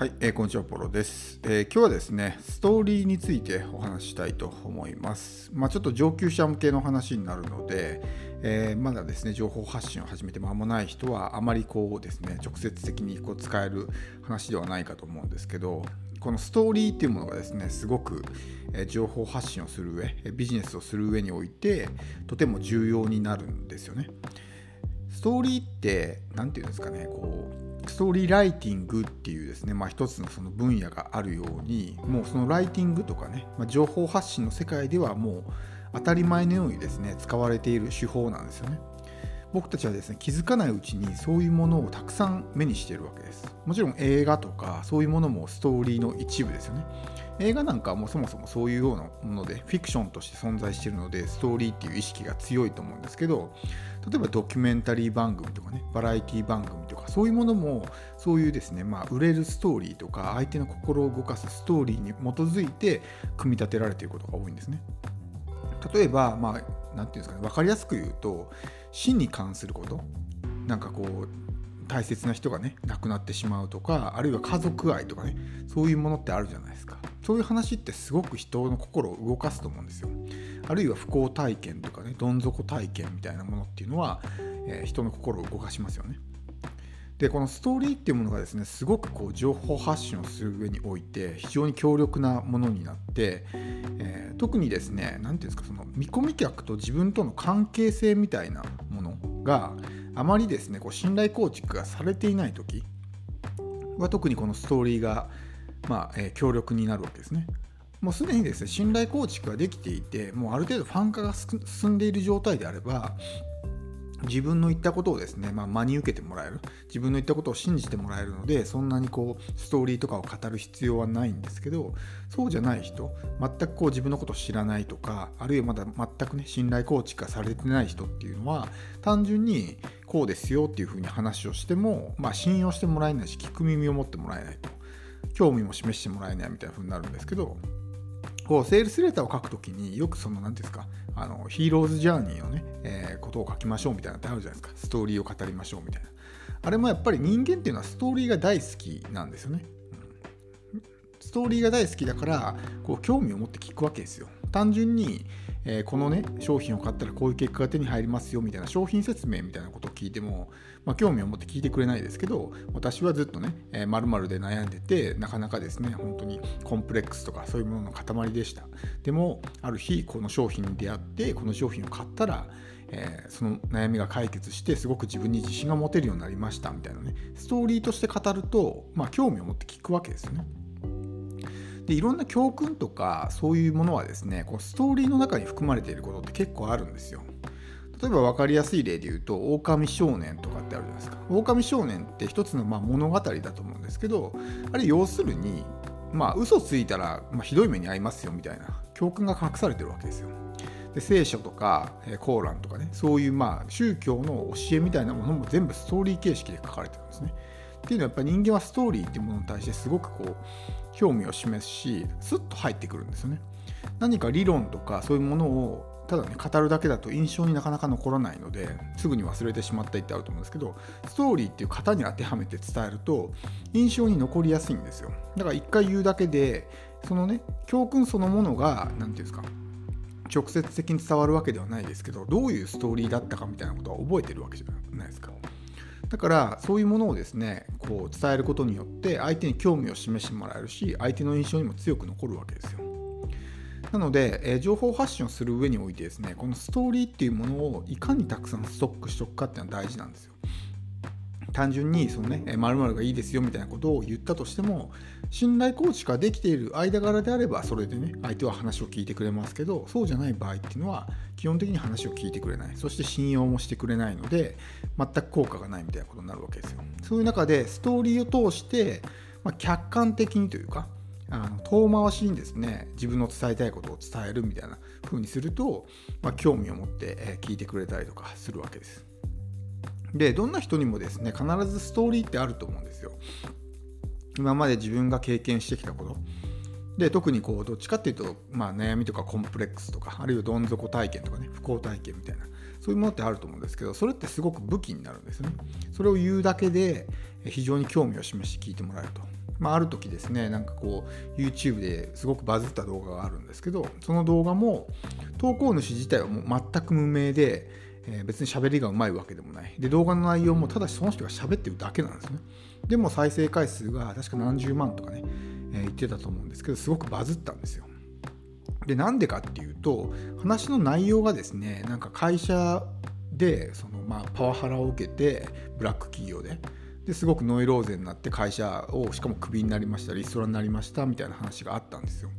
はい、えー、こんにちは、ポロです、えー、今日はですね、ストーリーについてお話したいと思います。まあ、ちょっと上級者向けの話になるので、えー、まだですね、情報発信を始めて間もない人は、あまりこうですね、直接的にこう使える話ではないかと思うんですけど、このストーリーっていうものがですね、すごく情報発信をする上、ビジネスをする上において、とても重要になるんですよね。ストーリーって、何て言うんですかね、こう、ストーリーライティングっていうですね、まあ、一つのその分野があるようにもうそのライティングとかね、まあ、情報発信の世界ではもう当たり前のようにですね使われている手法なんですよね。僕たちはですね気づかないうちにそういうものをたくさん目にしているわけです。もちろん映画とかそういうものもストーリーの一部ですよね。映画なんかはもうそもそもそういうようなものでフィクションとして存在しているのでストーリーっていう意識が強いと思うんですけど例えばドキュメンタリー番組とかねバラエティ番組そういうものもそういうですねまあ売れるストーリーとか相手の心を動かすストーリーに基づいて組み立てられていることが多いんですね。例えばまあ何て言うんですかね分かりやすく言うと死に関すること。なんかこう大切な人がね亡くなってしまうとかあるいは家族愛とかねそういうものってあるじゃないですか。そういう話ってすごく人の心を動かすと思うんですよ。あるいは不幸体験とかねどん底体験みたいなものっていうのは、えー、人の心を動かしますよね。でこのストーリーっていうものがですねすごくこう情報発信をする上において非常に強力なものになって、えー、特にですね何て言うんですかその見込み客と自分との関係性みたいなものがあまりですねこう信頼構築がされていない時は特にこのストーリーが、まあえー、強力になるわけですね。もうすでにですね信頼構築ができていてもうある程度ファン化が進んでいる状態であれば自分の言ったことをですね、まあ、真に受けてもらえる。自分の言ったことを信じてもらえるのでそんなにこうストーリーとかを語る必要はないんですけどそうじゃない人全くこう自分のことを知らないとかあるいはまだ全くね信頼構築がされてない人っていうのは単純にこうですよっていうふうに話をしても、まあ、信用してもらえないし聞く耳を持ってもらえないと興味も示してもらえないみたいな風になるんですけどこうセールスレターを書くときによくその何ていうんですかあのヒーローズジャーニーのね、えー、ことを書きましょうみたいなってあるじゃないですか。ストーリーを語りましょうみたいな。あれもやっぱり人間っていうのはストーリーが大好きなんですよね、うん、ストーリーが大好きだからこう興味を持って聞くわけですよ。単純にえー、このね商品を買ったらこういう結果が手に入りますよみたいな商品説明みたいなことを聞いても、まあ、興味を持って聞いてくれないですけど私はずっとねまる、えー、で悩んでてなかなかですね本当にコンプレックスとかそういうものの塊でしたでもある日この商品に出会ってこの商品を買ったらえー、その悩みが解決してすごく自分に自信が持てるようになりましたみたいなねストーリーとして語ると、まあ、興味を持って聞くわけですよね。でいろんな教訓とかそういうものはですねこうストーリーの中に含まれていることって結構あるんですよ。例えば分かりやすい例で言うと「狼少年」とかってあるじゃないですか。狼少年って一つのまあ物語だと思うんですけどあれ要するにまあ嘘ついたらまあひどい目に遭いますよみたいな教訓が隠されてるわけですよ。で聖書とか、えコーランとかねそういうまあ宗教の教えみたいなものも全部ストーリー形式で書かれてるんですね。っていうのはやっぱり人間はストーリーっていうものに対してすごくこう興味を示すしスッと入ってくるんですよね。何か理論とかそういうものをただね語るだけだと印象になかなか残らないのですぐに忘れてしまったりってあると思うんですけどストーリーっていう型に当てはめて伝えると印象に残りやすいんですよだから一回言うだけでそのね教訓そのものが何て言うんですか直接的に伝わるわけではないですけどどういうストーリーだったかみたいなことは覚えてるわけじゃないですかだからそういうものをですねこう伝えることによって相手に興味を示してもらえるし相手の印象にも強く残るわけですよ。なので、え、情報発信をする上においてですねこのストーリーっていうものをいかにたくさんストックしておくかっていうのは大事なんですよ。単純にそのね、〇〇がいいですよみたいなことを言ったとしても、信頼構築ができている間柄であれば、それでね、相手は話を聞いてくれますけど、そうじゃない場合っていうのは、基本的に話を聞いてくれない。そして信用もしてくれないので、全く効果がないみたいなことになるわけですよ。そういう中で、ストーリーを通して、まあ、客観的にというか、あの遠回しにですね自分の伝えたいことを伝えるみたいな風にすると、まあ、興味を持って聞いてくれたりとかするわけです。でどんな人にもですね必ずストーリーってあると思うんですよ。今まで自分が経験してきたこと。で特にこうどっちかっていうと、まあ、悩みとかコンプレックスとかあるいはどん底体験とかね不幸体験みたいな。そういうものってあると思うんですけどそれってすごく武器になるんですね。それを言うだけで非常に興味を示して聞いてもらえると。まあ、ある時ですねなんかこう YouTube ですごくバズった動画があるんですけどその動画も投稿主自体はもう全く無名で、えー、別に喋りがうまいわけでもない。で動画の内容もただしその人が喋ってるだけなんですね。でも再生回数が確か何十万とかね、えー、言ってたと思うんですけどすごくバズったんですよ。でなんでかっていうと話の内容がですねなんか会社でそのまあパワハラを受けてブラック企業でですごくノイローゼになって会社をしかもクビになりましたリストラになりましたみたいな話があったんですよ。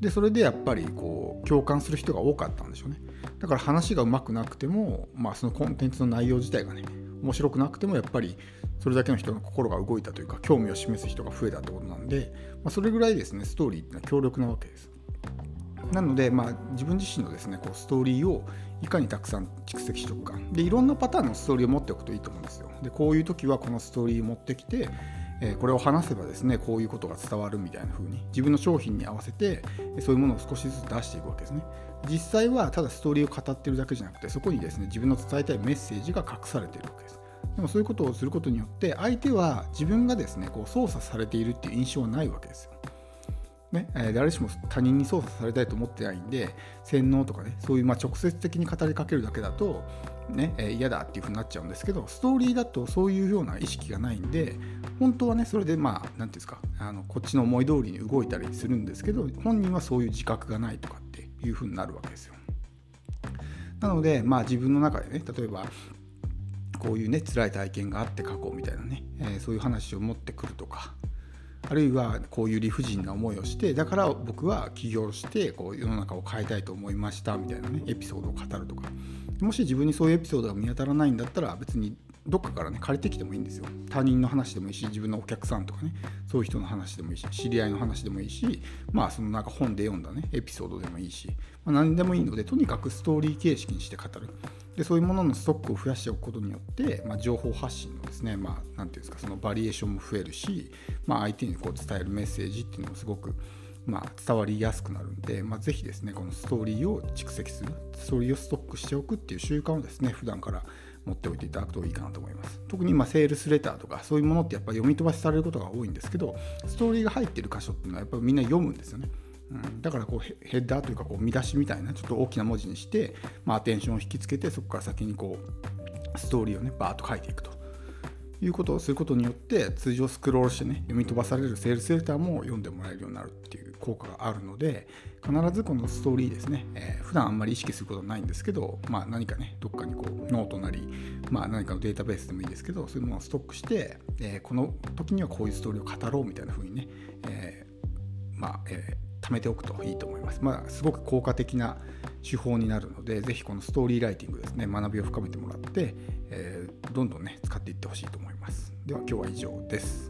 でそれでやっぱりこう共感する人が多かったんでしょうね。だから話がうまくなくても、まあ、そのコンテンツの内容自体がね面白くなくてもやっぱりそれだけの人の心が動いたというか興味を示す人が増えたってことなんで、まあ、それぐらいですねストーリーっていうのは強力なわけです。なので、まあ、自分自身のですねこうストーリーをいかにたくさん蓄積しておくかでいろんなパターンのストーリーを持っておくといいと思うんですよでこういう時はこのストーリーを持ってきて、え、これを話せばですねこういうことが伝わるみたいな風に自分の商品に合わせてそういうものを少しずつ出していくわけですね。実際はただストーリーを語ってるだけじゃなくてそこにですね自分の伝えたいメッセージが隠されているわけです。でもそういうことをすることによって相手は自分がですねこう操作されているっていう印象はないわけですよ。ね、誰しも他人に操作されたいと思ってないんで洗脳とかねそういうま直接的に語りかけるだけだとね、嫌だっていう風になっちゃうんですけどストーリーだとそういうような意識がないんで本当はねそれでまあ何て言うんですかあのこっちの思い通りに動いたりするんですけど本人はそういう自覚がないとかっていう風になるわけですよ。なのでまあ自分の中でね例えばこういうね辛い体験があって過去みたいなね、えー、そういう話を持ってくるとかあるいはこういう理不尽な思いをしてだから僕は起業してこう世の中を変えたいと思いましたみたいなねエピソードを語るとか。もし自分にそういうエピソードが見当たらないんだったら別にどっかからね借りてきてもいいんですよ。他人の話でもいいし自分のお客さんとかねそういう人の話でもいいし知り合いの話でもいいしまあそのなんか本で読んだねエピソードでもいいし、まあ、何でもいいのでとにかくストーリー形式にして語る。でそういうもののストックを増やしておくことによって、まあ、情報発信のですねまあ何て言うんですかそのバリエーションも増えるし、まあ、相手にこう伝えるメッセージっていうのもすごくまあ、伝わりやすくなるんで、まあ、ぜひですねこのストーリーを蓄積する。ストーリーをストックしておくっていう習慣をですね普段から持っておいていただくといいかなと思います。特に今セールスレターとかそういうものってやっぱ読み飛ばしされることが多いんですけどストーリーが入ってる箇所っていうのはやっぱりみんな読むんですよね。うん、だからこうヘッダーというかこう見出しみたいなちょっと大きな文字にして、まあ、アテンションを引きつけてそこから先にこうストーリーをねバーッと書いていくと。いうことをすることによって通常スクロールしてね読み飛ばされるセールスレターも読んでもらえるようになるっていう効果があるので必ずこのストーリーですね、えー、普段あんまり意識することはないんですけど、まあ、何かねどっかにこうノートなり、まあ、何かのデータベースでもいいですけどそういうものをストックして、えー、この時にはこういうストーリーを語ろうみたいな風にね、えー、まあ、えー貯めておくといいと思います。まあ、すごく効果的な手法になるので、ぜひこのストーリーライティングですね、学びを深めてもらって、えー、どんどんね、使っていってほしいと思います。では今日は以上です。